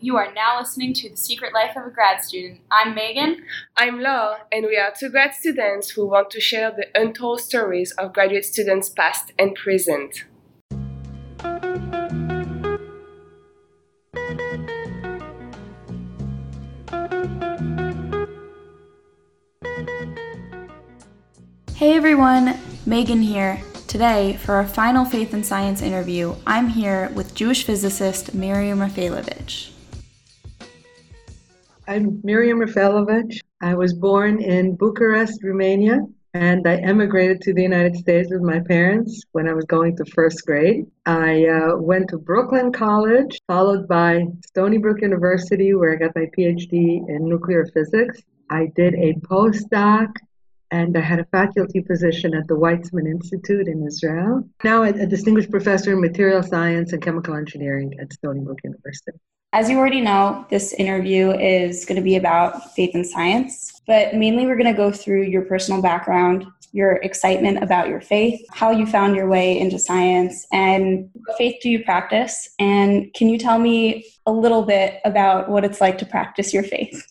You are now listening to The Secret Life of a Grad Student. I'm Megan. I'm Laure, and we are two grad students who want to share the untold stories of graduate students past and present. Hey everyone, Megan here. Today, for our final Faith and Science interview, I'm here with Jewish physicist Miriam Rafailovich. I'm Miriam Rafailovich. I was born in Bucharest, Romania, and I emigrated to the United States with my parents when I was going to first grade. I uh, went to Brooklyn College, followed by Stony Brook University, where I got my PhD in nuclear physics. I did a postdoc and I had a faculty position at the Weizmann Institute in Israel. Now, a distinguished professor in material science and chemical engineering at Stony Brook University. As you already know, this interview is going to be about faith and science, but mainly we're going to go through your personal background, your excitement about your faith, how you found your way into science, and what faith do you practice? And can you tell me a little bit about what it's like to practice your faith?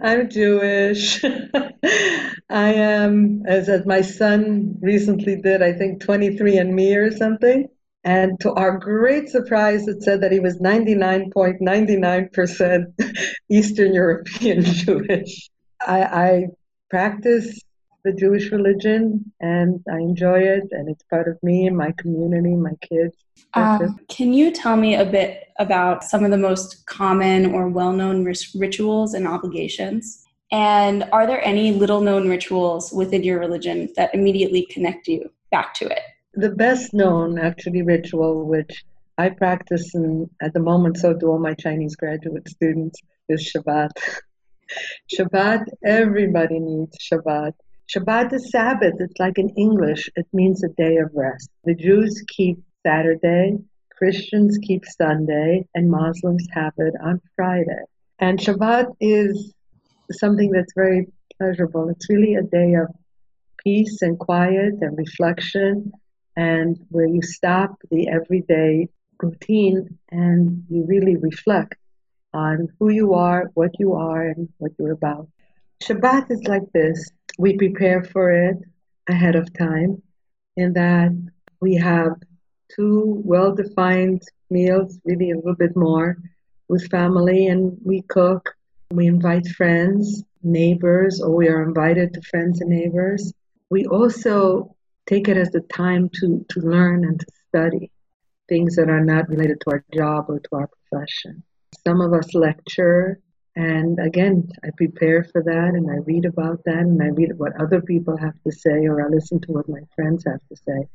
I'm Jewish. I am, as, as my son recently did, I think 23andMe or something. And to our great surprise, it said that he was 99.99% Eastern European Jewish. I, I practice the Jewish religion and I enjoy it, and it's part of me and my community, my kids. Um, can you tell me a bit about some of the most common or well known rituals and obligations? And are there any little known rituals within your religion that immediately connect you back to it? The best known, actually, ritual, which I practice and at the moment so do all my Chinese graduate students, is Shabbat. Shabbat, everybody needs Shabbat. Shabbat is Sabbath. It's like in English, it means a day of rest. The Jews keep Saturday, Christians keep Sunday, and Muslims have it on Friday. And Shabbat is something that's very pleasurable. It's really a day of peace and quiet and reflection, and where you stop the everyday routine and you really reflect on who you are, what you are, and what you're about. Shabbat is like this we prepare for it ahead of time in that we have two well defined meals, really a little bit more, with family, and we cook. We invite friends, neighbors, or we are invited to friends and neighbors. We also take it as the time to, to learn and to study things that are not related to our job or to our profession. Some of us lecture, and again, I prepare for that and I read about that and I read what other people have to say or I listen to what my friends have to say.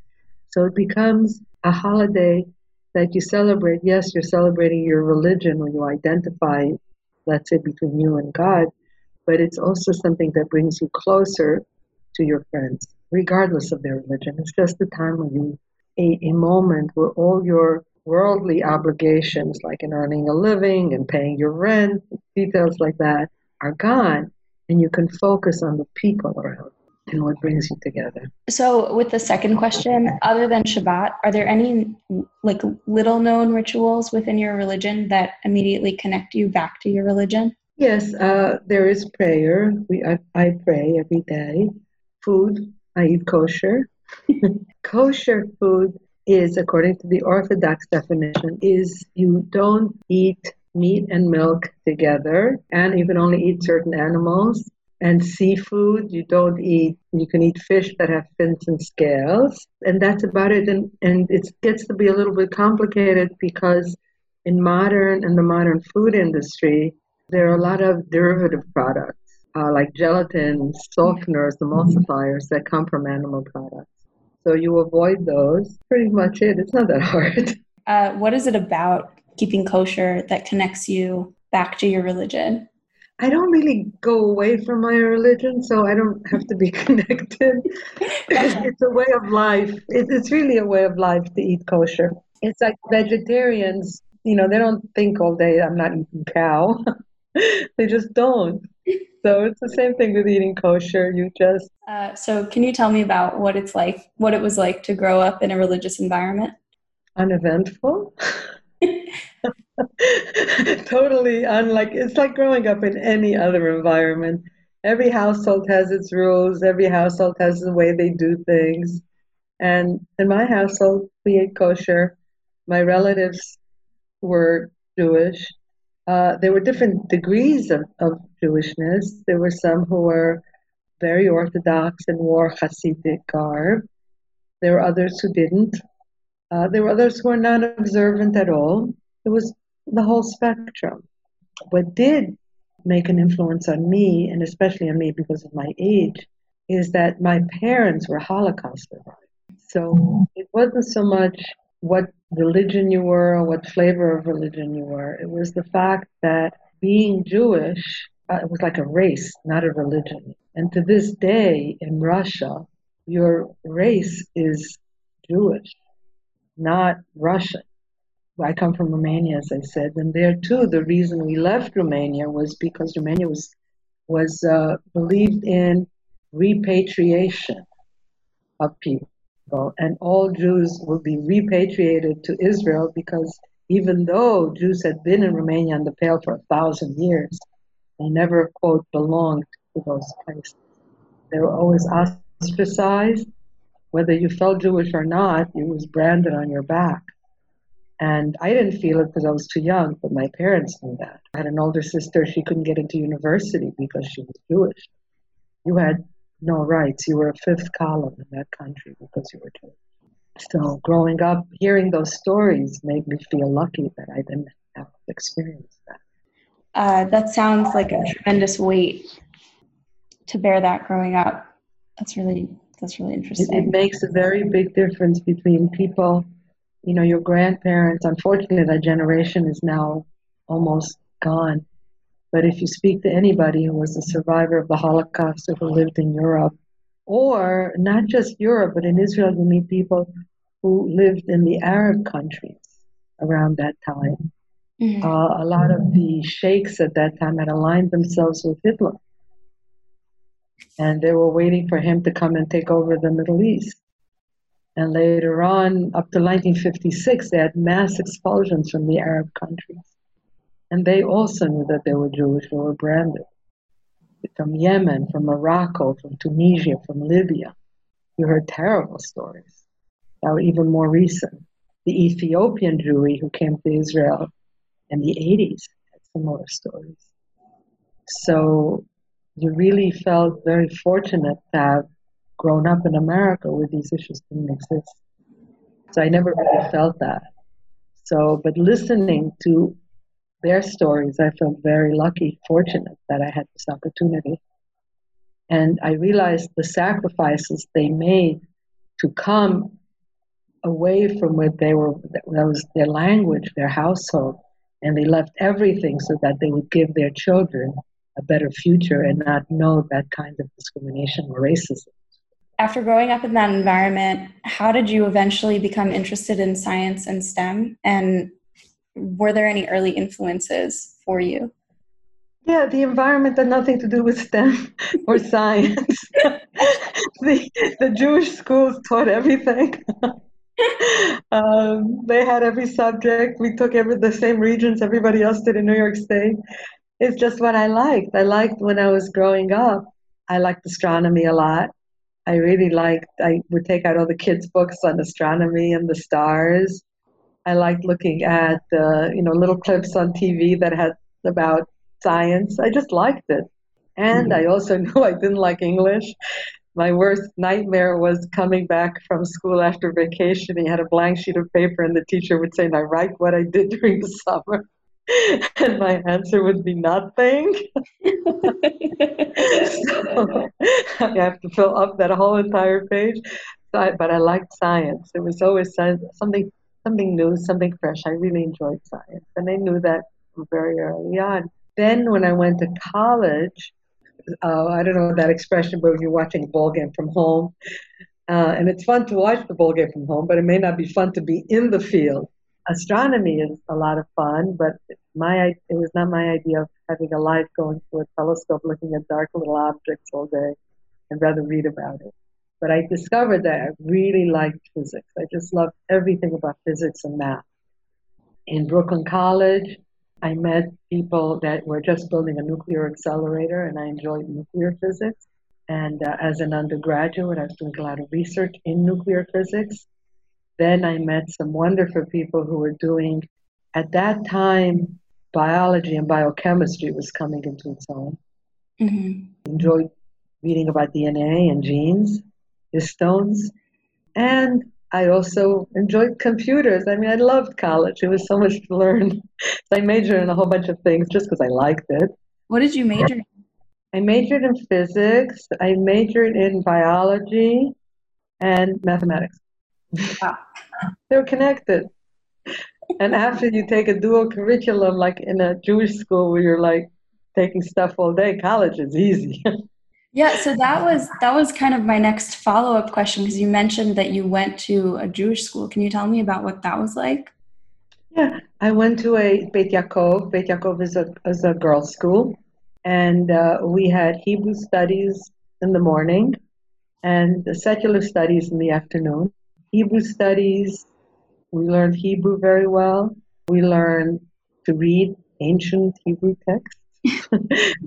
So it becomes a holiday that you celebrate. Yes, you're celebrating your religion when you identify, let's say, between you and God, but it's also something that brings you closer to your friends, regardless of their religion. It's just a time when you, a, a moment where all your worldly obligations, like in earning a living and paying your rent, details like that, are gone, and you can focus on the people around and what brings you together. So, with the second question, other than Shabbat, are there any like little known rituals within your religion that immediately connect you back to your religion? Yes, uh, there is prayer. We I, I pray every day. Food, I eat kosher. kosher food is, according to the Orthodox definition, is you don't eat meat and milk together, and you can only eat certain animals. And seafood, you don't eat. You can eat fish that have fins and scales, and that's about it. And and it gets to be a little bit complicated because in modern in the modern food industry, there are a lot of derivative products uh, like gelatin, softeners, emulsifiers that come from animal products. So you avoid those. Pretty much it. It's not that hard. Uh, what is it about keeping kosher that connects you back to your religion? I don't really go away from my religion, so I don't have to be connected. it's a way of life. It's really a way of life to eat kosher. It's like vegetarians, you know, they don't think all day, I'm not eating cow. they just don't. So it's the same thing with eating kosher. You just. Uh, so can you tell me about what it's like, what it was like to grow up in a religious environment? Uneventful. totally unlike it's like growing up in any other environment. Every household has its rules, every household has the way they do things. And in my household, we ate kosher. My relatives were Jewish. Uh, there were different degrees of, of Jewishness. There were some who were very orthodox and wore Hasidic garb. There were others who didn't. Uh, there were others who were not observant at all. It was the whole spectrum. What did make an influence on me, and especially on me because of my age, is that my parents were Holocaust survivors. So it wasn't so much what religion you were or what flavor of religion you were. It was the fact that being Jewish, uh, it was like a race, not a religion. And to this day in Russia, your race is Jewish, not Russian. I come from Romania, as I said, and there too, the reason we left Romania was because Romania was was uh, believed in repatriation of people and all Jews will be repatriated to Israel because even though Jews had been in Romania on the Pale for a thousand years, they never, quote, belonged to those places. They were always ostracized. Whether you felt Jewish or not, it was branded on your back. And I didn't feel it because I was too young, but my parents knew that. I had an older sister, she couldn't get into university because she was Jewish. You had no rights. You were a fifth column in that country because you were Jewish. So growing up, hearing those stories made me feel lucky that I didn't have to experience that. Uh, that sounds like a tremendous weight to bear that growing up. That's really that's really interesting. It, it makes a very big difference between people. You know, your grandparents. Unfortunately, that generation is now almost gone. But if you speak to anybody who was a survivor of the Holocaust or who lived in Europe, or not just Europe, but in Israel, you meet people who lived in the Arab countries around that time. Mm-hmm. Uh, a lot of the sheikhs at that time had aligned themselves with Hitler. And they were waiting for him to come and take over the Middle East. And later on, up to 1956, they had mass expulsions from the Arab countries. And they also knew that they were Jewish, they were branded. From Yemen, from Morocco, from Tunisia, from Libya. You heard terrible stories that were even more recent. The Ethiopian Jewry who came to Israel in the 80s had similar stories. So you really felt very fortunate to have grown up in America where these issues didn't exist. So I never really felt that. So, but listening to their stories, I felt very lucky, fortunate that I had this opportunity. And I realized the sacrifices they made to come away from what they were, that was their language, their household, and they left everything so that they would give their children a better future and not know that kind of discrimination or racism. After growing up in that environment, how did you eventually become interested in science and STEM? And were there any early influences for you? Yeah, the environment had nothing to do with STEM or science. the, the Jewish schools taught everything. um, they had every subject. We took every, the same Regents everybody else did in New York State. It's just what I liked. I liked when I was growing up. I liked astronomy a lot. I really liked. I would take out all the kids' books on astronomy and the stars. I liked looking at uh, you know little clips on TV that had about science. I just liked it, and mm-hmm. I also knew I didn't like English. My worst nightmare was coming back from school after vacation. He had a blank sheet of paper, and the teacher would say, "Now write what I did during the summer." and my answer would be nothing. so I have to fill up that whole entire page. So I, but I liked science. It was always something something new, something fresh. I really enjoyed science, and I knew that very early on. Then, when I went to college, uh, I don't know that expression, but when you're watching a ball game from home, uh, and it's fun to watch the ball game from home, but it may not be fun to be in the field. Astronomy is a lot of fun, but my it was not my idea of having a life going through a telescope looking at dark little objects all day. I'd rather read about it. But I discovered that I really liked physics. I just loved everything about physics and math. in Brooklyn College. I met people that were just building a nuclear accelerator, and I enjoyed nuclear physics. And uh, as an undergraduate, I was doing a lot of research in nuclear physics. Then I met some wonderful people who were doing, at that time, biology and biochemistry was coming into its own. Mm-hmm. Enjoyed reading about DNA and genes, histones. And I also enjoyed computers. I mean, I loved college. It was so much to learn. I majored in a whole bunch of things just because I liked it. What did you major in? I majored in physics. I majored in biology and mathematics. Wow. They're connected. And after you take a dual curriculum, like in a Jewish school where you're like taking stuff all day, college is easy. Yeah, so that was that was kind of my next follow up question because you mentioned that you went to a Jewish school. Can you tell me about what that was like? Yeah, I went to a Beit Yaakov. Beit Yaakov is a is a girls' school, and uh, we had Hebrew studies in the morning, and the secular studies in the afternoon. Hebrew studies, we learned Hebrew very well. We learned to read ancient Hebrew texts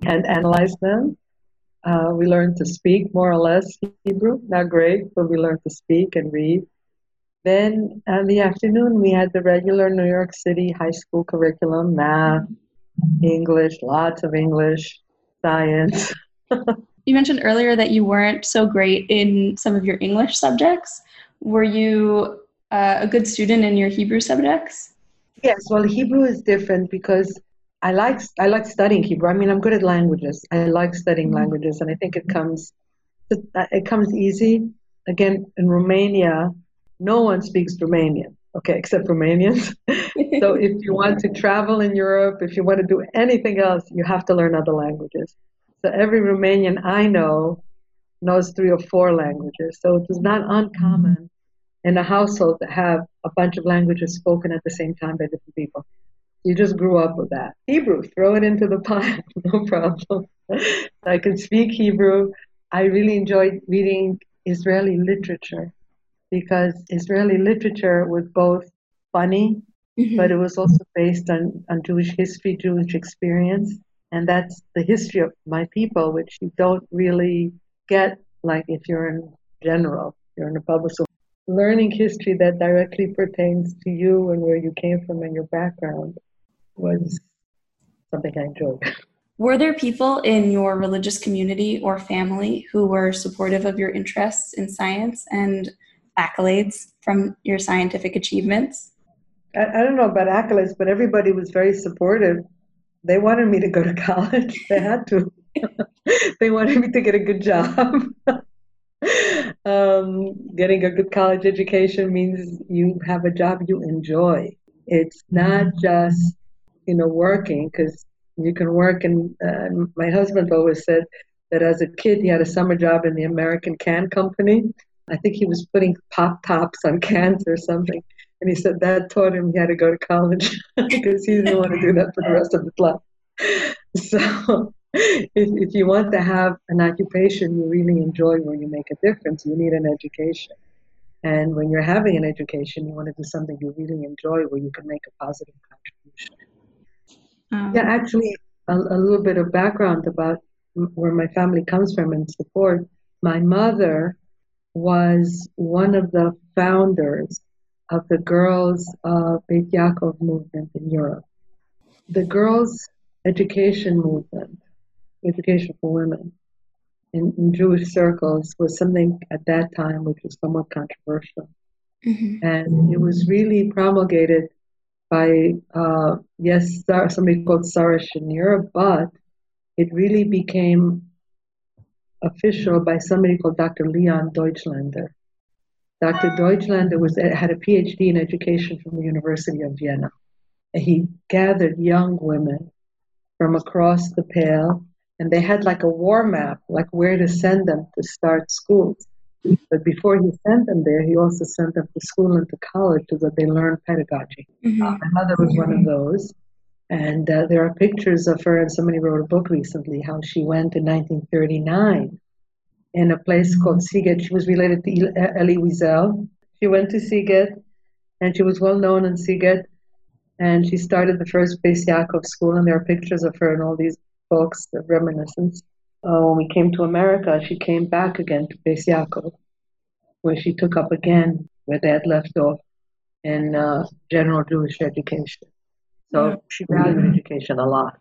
and analyze them uh, we learned to speak more or less Hebrew, not great, but we learned to speak and read. Then in the afternoon, we had the regular New York City high school curriculum math, English, lots of English, science. you mentioned earlier that you weren't so great in some of your English subjects. Were you uh, a good student in your Hebrew subjects? Yes, well, Hebrew is different because I like I like studying Hebrew. I mean, I'm good at languages. I like studying mm-hmm. languages, and I think it comes it comes easy. Again, in Romania, no one speaks Romanian, okay, except Romanians. so if you want to travel in Europe, if you want to do anything else, you have to learn other languages. So every Romanian I know knows three or four languages. So it is not uncommon in a household to have a bunch of languages spoken at the same time by different people. You just grew up with that. Hebrew, throw it into the pile, no problem. I can speak Hebrew. I really enjoyed reading Israeli literature because Israeli literature was both funny, mm-hmm. but it was also based on, on Jewish history, Jewish experience. And that's the history of my people, which you don't really get like if you're in general, you're in a public school. Learning history that directly pertains to you and where you came from and your background was something I enjoyed. Were there people in your religious community or family who were supportive of your interests in science and accolades from your scientific achievements? I, I don't know about accolades, but everybody was very supportive. They wanted me to go to college. They had to. they wanted me to get a good job. um, getting a good college education means you have a job you enjoy. It's not just you know, working because you can work. And uh, my husband always said that as a kid, he had a summer job in the American Can Company. I think he was putting pop tops on cans or something. And he said that taught him he had to go to college because he didn't want to do that for the rest of his life. So, if, if you want to have an occupation you really enjoy where you make a difference, you need an education. And when you're having an education, you want to do something you really enjoy where you can make a positive contribution. Um, yeah, actually, a, a, little bit of background about where my family comes from and support. My mother was one of the founders of the Girls of Beit Yaakov movement in Europe. The girls' education movement, education for women, in, in, Jewish circles was something at that time which was somewhat controversial. Mm-hmm. And it was really promulgated by, uh, yes, somebody called Sarah Schenirer, but it really became official by somebody called Dr. Leon Deutschlander. Dr. Deutschlander was, had a PhD in education from the University of Vienna. And he gathered young women from across the Pale, and they had like a war map, like where to send them to start schools. But before he sent them there, he also sent them to school and to college so that they learn pedagogy. Mm-hmm. Uh, my mother was one of those. And uh, there are pictures of her, and somebody wrote a book recently how she went in 1939 in a place called Sighet. She was related to Elie Wiesel. She went to Sighet, and she was well known in Sighet. And she started the first Beis Yaakov school, and there are pictures of her in all these books of reminiscence. Uh, when we came to America, she came back again to Beis Yaakov, where she took up again where they had left off in uh, general Jewish education. So yeah. she valued education a lot,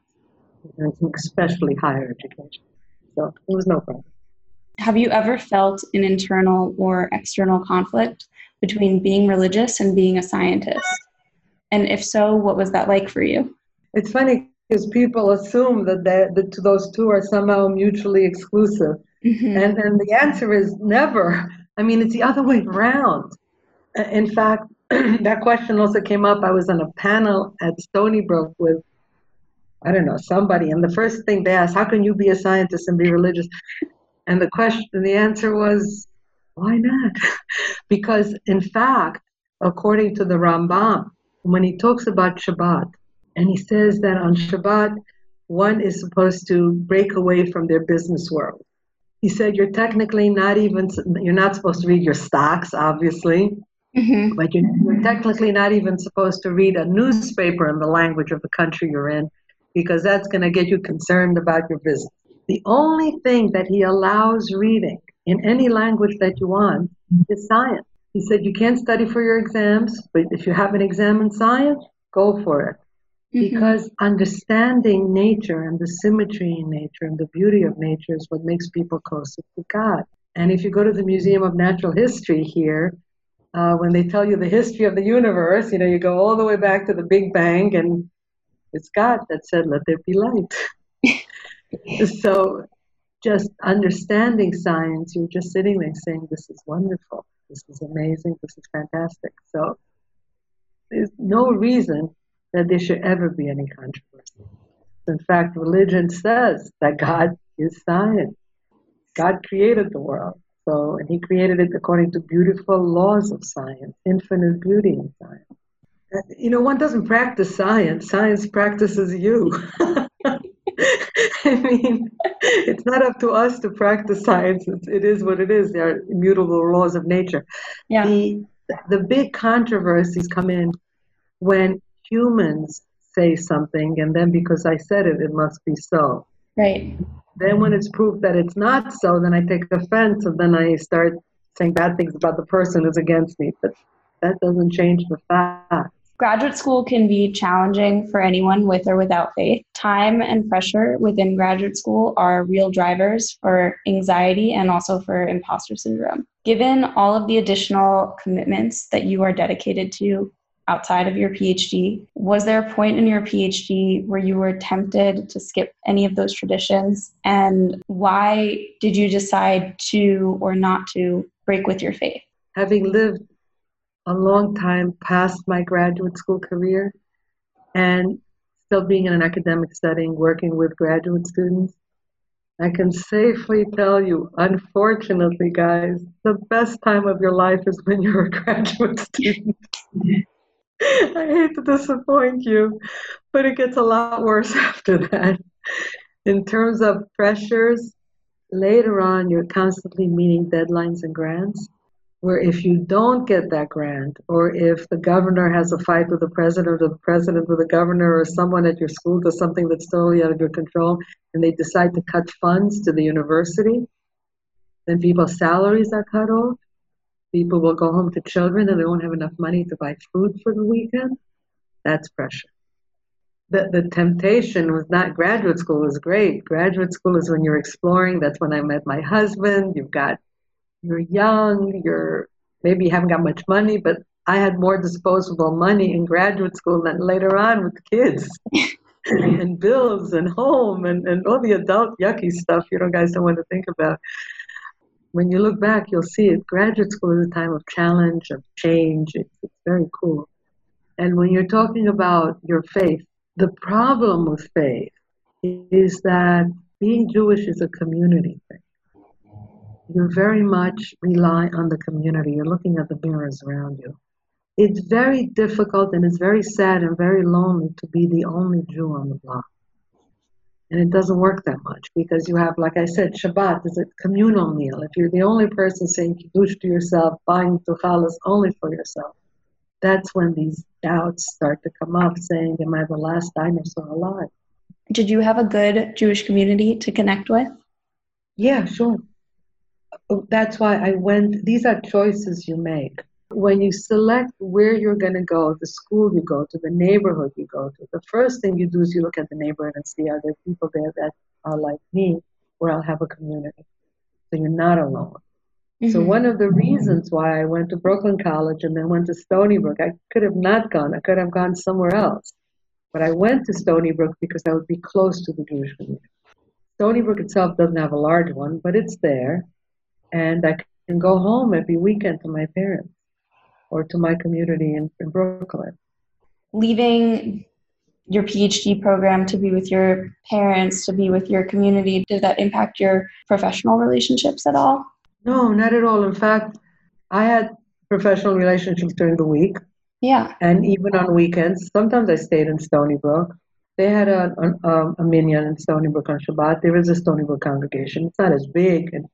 especially higher education. So it was no problem. Have you ever felt an internal or external conflict between being religious and being a scientist? And if so, what was that like for you? It's funny because people assume that the, those two are somehow mutually exclusive. Mm-hmm. And, and the answer is never. I mean, it's the other way around. In fact, that question also came up. I was on a panel at Stony Brook with, I don't know, somebody, and the first thing they asked, "How can you be a scientist and be religious?" And the question, the answer was, "Why not?" because in fact, according to the Rambam, when he talks about Shabbat, and he says that on Shabbat, one is supposed to break away from their business world. He said you're technically not even you're not supposed to read your stocks, obviously Mm-hmm. But you're, you're technically not even supposed to read a newspaper in the language of the country you're in because that's going to get you concerned about your business. The only thing that he allows reading in any language that you want is science. He said you can't study for your exams, but if you have an exam in science, go for it. Mm-hmm. Because understanding nature and the symmetry in nature and the beauty of nature is what makes people closer to God. And if you go to the Museum of Natural History here, uh, when they tell you the history of the universe, you know, you go all the way back to the Big Bang, and it's God that said, "Let there be light." so, just understanding science, you're just sitting there saying, "This is wonderful. This is amazing. This is fantastic." So, there's no reason that there should ever be any controversy. In fact, religion says that God is science. God created the world. So, and he created it according to beautiful laws of science, infinite beauty in science. You know, one doesn't practice science, science practices you. I mean, it's not up to us to practice science. It's, it is what it is. There are immutable laws of nature. Yeah. The, the big controversies come in when humans say something, and then because I said it, it must be so. Right. Then when it's proved that it's not so, then I take offense and then I start saying bad things about the person who's against me. But that doesn't change the fact. Graduate school can be challenging for anyone with or without faith. Time and pressure within graduate school are real drivers for anxiety and also for imposter syndrome. Given all of the additional commitments that you are dedicated to outside of your PhD. Was there a point in your PhD where you were tempted to skip any of those traditions? And why did you decide to or not to break with your faith? Having lived a long time past my graduate school career and still being in an academic setting, working with graduate students, I can safely tell you, unfortunately, guys, the best time of your life is when you're a graduate student. I hate to disappoint you, but it gets a lot worse after that. In terms of pressures, later on, you're constantly meeting deadlines and grants. Where if you don't get that grant, or if the governor has a fight with the president, or the president with the governor, or someone at your school does something that's totally out of your control, and they decide to cut funds to the university, then people's salaries are cut off People will go home to children and they won't have enough money to buy food for the weekend. That's pressure. The, the temptation was not graduate school is great. Graduate school is when you're exploring. That's when I met my husband. You've got, you're young, you're, maybe you haven't got much money, but I had more disposable money in graduate school than later on with kids. and bills and home and, and all the adult yucky stuff you know guys don't want to think about when you look back, you'll see it. Graduate school is a time of challenge, of change. It's, it's very cool. And when you're talking about your faith, the problem with faith is that being Jewish is a community thing. You very much rely on the community. You're looking at the mirrors around you. It's very difficult and it's very sad and very lonely to be the only Jew on the block. And it doesn't work that much because you have, like I said, Shabbat is a communal meal. If you're the only person saying kiddush to yourself, buying two challahs only for yourself, that's when these doubts start to come up saying, Am I the last dinosaur alive? Did you have a good Jewish community to connect with? Yeah, sure. That's why I went, these are choices you make. When you select where you're going to go, the school you go to, the neighborhood you go to, the first thing you do is you look at the neighborhood and see are there people there that are like me, where I'll have a community. So you're not alone. Mm-hmm. So one of the reasons why I went to Brooklyn College and then went to Stony Brook, I could have not gone. I could have gone somewhere else. But I went to Stony Brook because I would be close to the Jewish community. Stony Brook itself doesn't have a large one, but it's there. And I can go home every weekend to my parents or to my community in, in Brooklyn. Leaving your PhD program to be with your parents, to be with your community, did that impact your professional relationships at all? No, not at all. In fact, I had professional relationships during the week. Yeah. And even on weekends. Sometimes I stayed in Stony Brook. They had a, a, a minyan in Stony Brook on Shabbat. There is a Stony Brook congregation. It's not as big and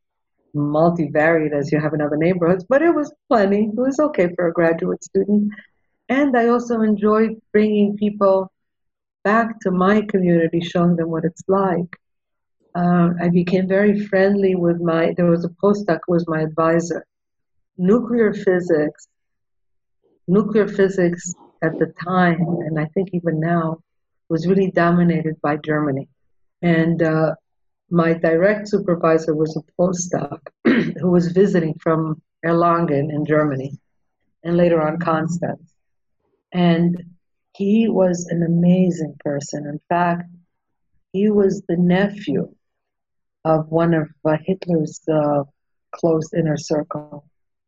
multivariate as you have in other neighborhoods, but it was plenty. It was okay for a graduate student. And I also enjoyed bringing people back to my community, showing them what it's like. Uh, I became very friendly with my, there was a postdoc who was my advisor. Nuclear physics, nuclear physics at the time, and I think even now, was really dominated by Germany. And uh, my direct supervisor was a postdoc who was visiting from Erlangen in Germany and later on Constance. And he was an amazing person. In fact, he was the nephew of one of uh, Hitler's uh, close inner circle.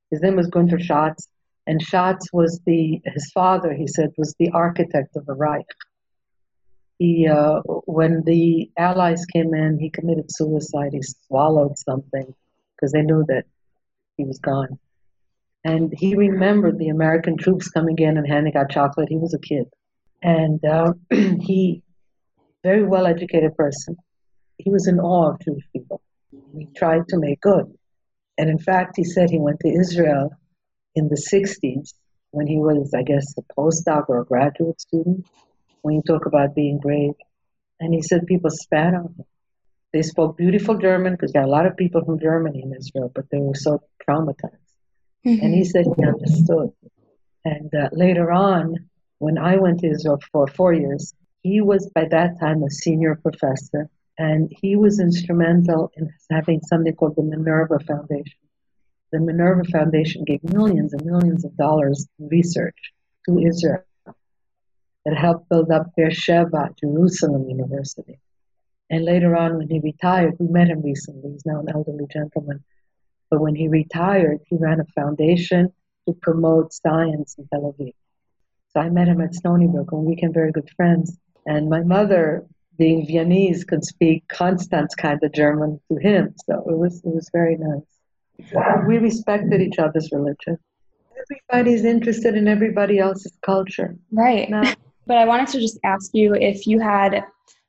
His name was Gunther Schatz, and Schatz was the his father. He said was the architect of the Reich. He, uh, when the Allies came in, he committed suicide. He swallowed something because they knew that he was gone. And he remembered the American troops coming in and handing out chocolate. He was a kid, and uh, he, very well educated person he was in awe of Jewish people. He tried to make good. And in fact, he said he went to Israel in the 60s when he was, I guess, a postdoc or a graduate student, when you talk about being brave. And he said people spat on him. They spoke beautiful German because there are a lot of people from Germany in Israel, but they were so traumatized. Mm-hmm. And he said he understood. And uh, later on, when I went to Israel for four years, he was by that time a senior professor and he was instrumental in having something called the Minerva Foundation. The Minerva Foundation gave millions and millions of dollars in research to Israel that helped build up Beersheba, Jerusalem University. And later on, when he retired, we met him recently. He's now an elderly gentleman. But when he retired, he ran a foundation to promote science in Tel Aviv. So I met him at Stony Brook, and we became very good friends. And my mother being Viennese could speak Constance kind of German to him. So it was it was very nice. We respected each other's religion. Everybody's interested in everybody else's culture. Right. Now, but I wanted to just ask you if you had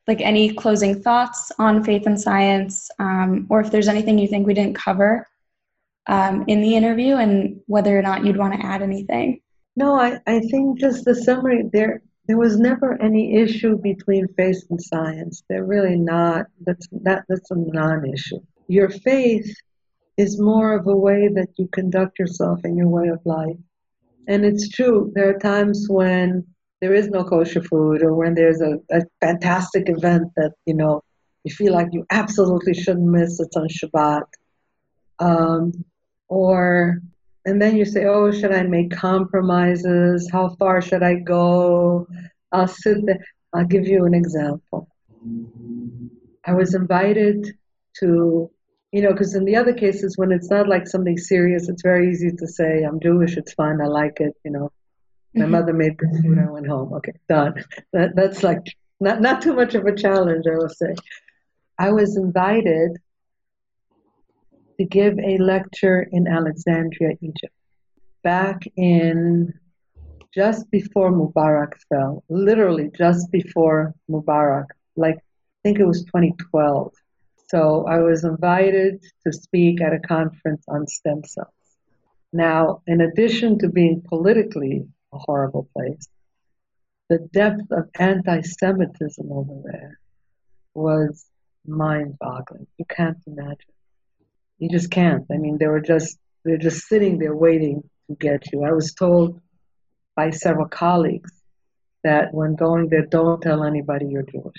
like any closing thoughts on faith and science, um, or if there's anything you think we didn't cover um, in the interview, and whether or not you'd want to add anything. No, I, I think just the summary there there was never any issue between faith and science. They're really not. That's that, that's a non-issue. Your faith is more of a way that you conduct yourself in your way of life. And it's true. There are times when there is no kosher food, or when there's a, a fantastic event that you know you feel like you absolutely shouldn't miss. It's on Shabbat, um, or and then you say, oh, should I make compromises? How far should I go? I'll sit there. I'll give you an example. I was invited to, you know, because in the other cases, when it's not like something serious, it's very easy to say, I'm Jewish, it's fine, I like it, you know. My mm-hmm. mother made good food, I went home. Okay, done. That, that's like not, not too much of a challenge, I will say. I was invited to give a lecture in Alexandria, Egypt, back in just before Mubarak fell, literally just before Mubarak, like I think it was 2012. So I was invited to speak at a conference on stem cells. Now, in addition to being politically a horrible place. The depth of anti Semitism over there was mind boggling. You can't imagine. You just can't. I mean, they were just they're just sitting there waiting to get you. I was told by several colleagues that when going there, don't tell anybody you're Jewish.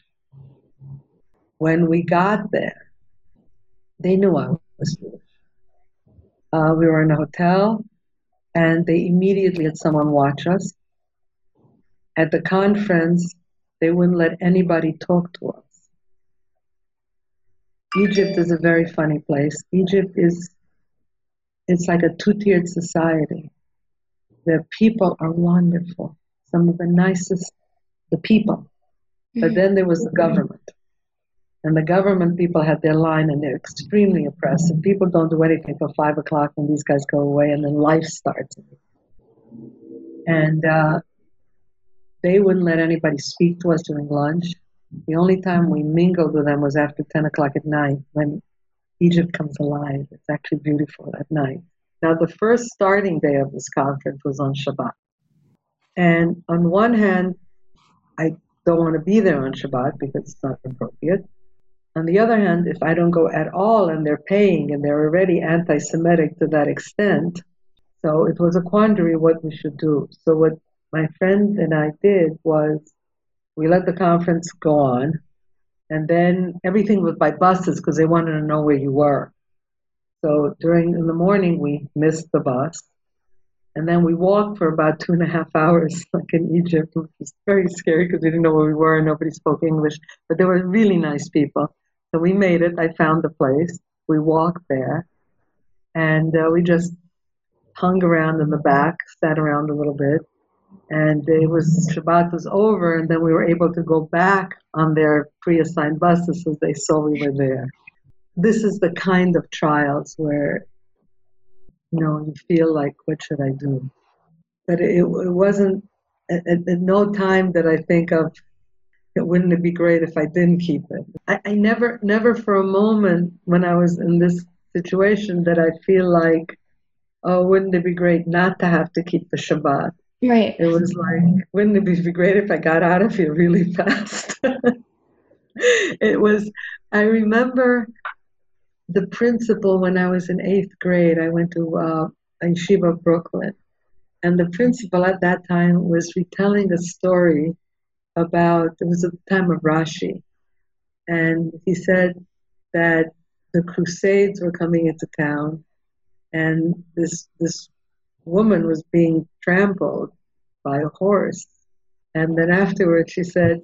When we got there, they knew I was Jewish. Uh, we were in a hotel, and they immediately had someone watch us. At the conference, they wouldn't let anybody talk to us. Egypt is a very funny place. Egypt is it's like a two-tiered society. The people are wonderful. Some of the nicest, the people. But mm-hmm. then there was the government. And the government people had their line and they're extremely oppressive. People don't do anything till five o'clock when these guys go away and then life starts. And uh, they wouldn't let anybody speak to us during lunch. The only time we mingled with them was after 10 o'clock at night when Egypt comes alive. It's actually beautiful at night. Now, the first starting day of this conference was on Shabbat. And on one hand, I don't want to be there on Shabbat because it's not appropriate. On the other hand, if I don't go at all and they're paying and they're already anti Semitic to that extent, so it was a quandary what we should do. So, what my friend and I did was we let the conference go on, and then everything was by buses because they wanted to know where you were. So during in the morning we missed the bus, and then we walked for about two and a half hours, like in Egypt, which was very scary because we didn't know where we were and nobody spoke English. But they were really nice people. So we made it. I found the place. We walked there, and uh, we just hung around in the back, sat around a little bit, and it was Shabbat was over, and then we were able to go back on their pre-assigned buses as they saw we were there. This is the kind of trials where you know you feel like, what should I do? But it, it wasn't at, at, no time that I think of. It wouldn't it be great if I didn't keep it? I, I never, never for a moment when I was in this situation that I feel like, oh, wouldn't it be great not to have to keep the Shabbat? Right. It was like, wouldn't it be great if I got out of here really fast? it was, I remember the principal when I was in eighth grade. I went to uh, Yeshiva Brooklyn. And the principal at that time was retelling a story about, it was the time of Rashi. And he said that the Crusades were coming into town, and this this woman was being trampled by a horse. And then afterwards, she said,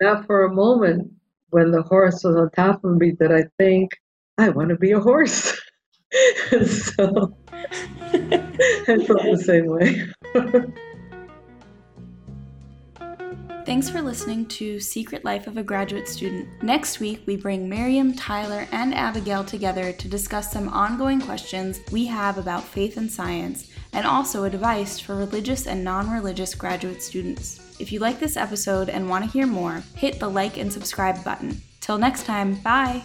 Not for a moment when the horse was on top of me did I think, I want to be a horse. so I felt the same way. Thanks for listening to Secret Life of a Graduate Student. Next week, we bring Miriam, Tyler, and Abigail together to discuss some ongoing questions we have about faith and science, and also advice for religious and non religious graduate students. If you like this episode and want to hear more, hit the like and subscribe button. Till next time, bye!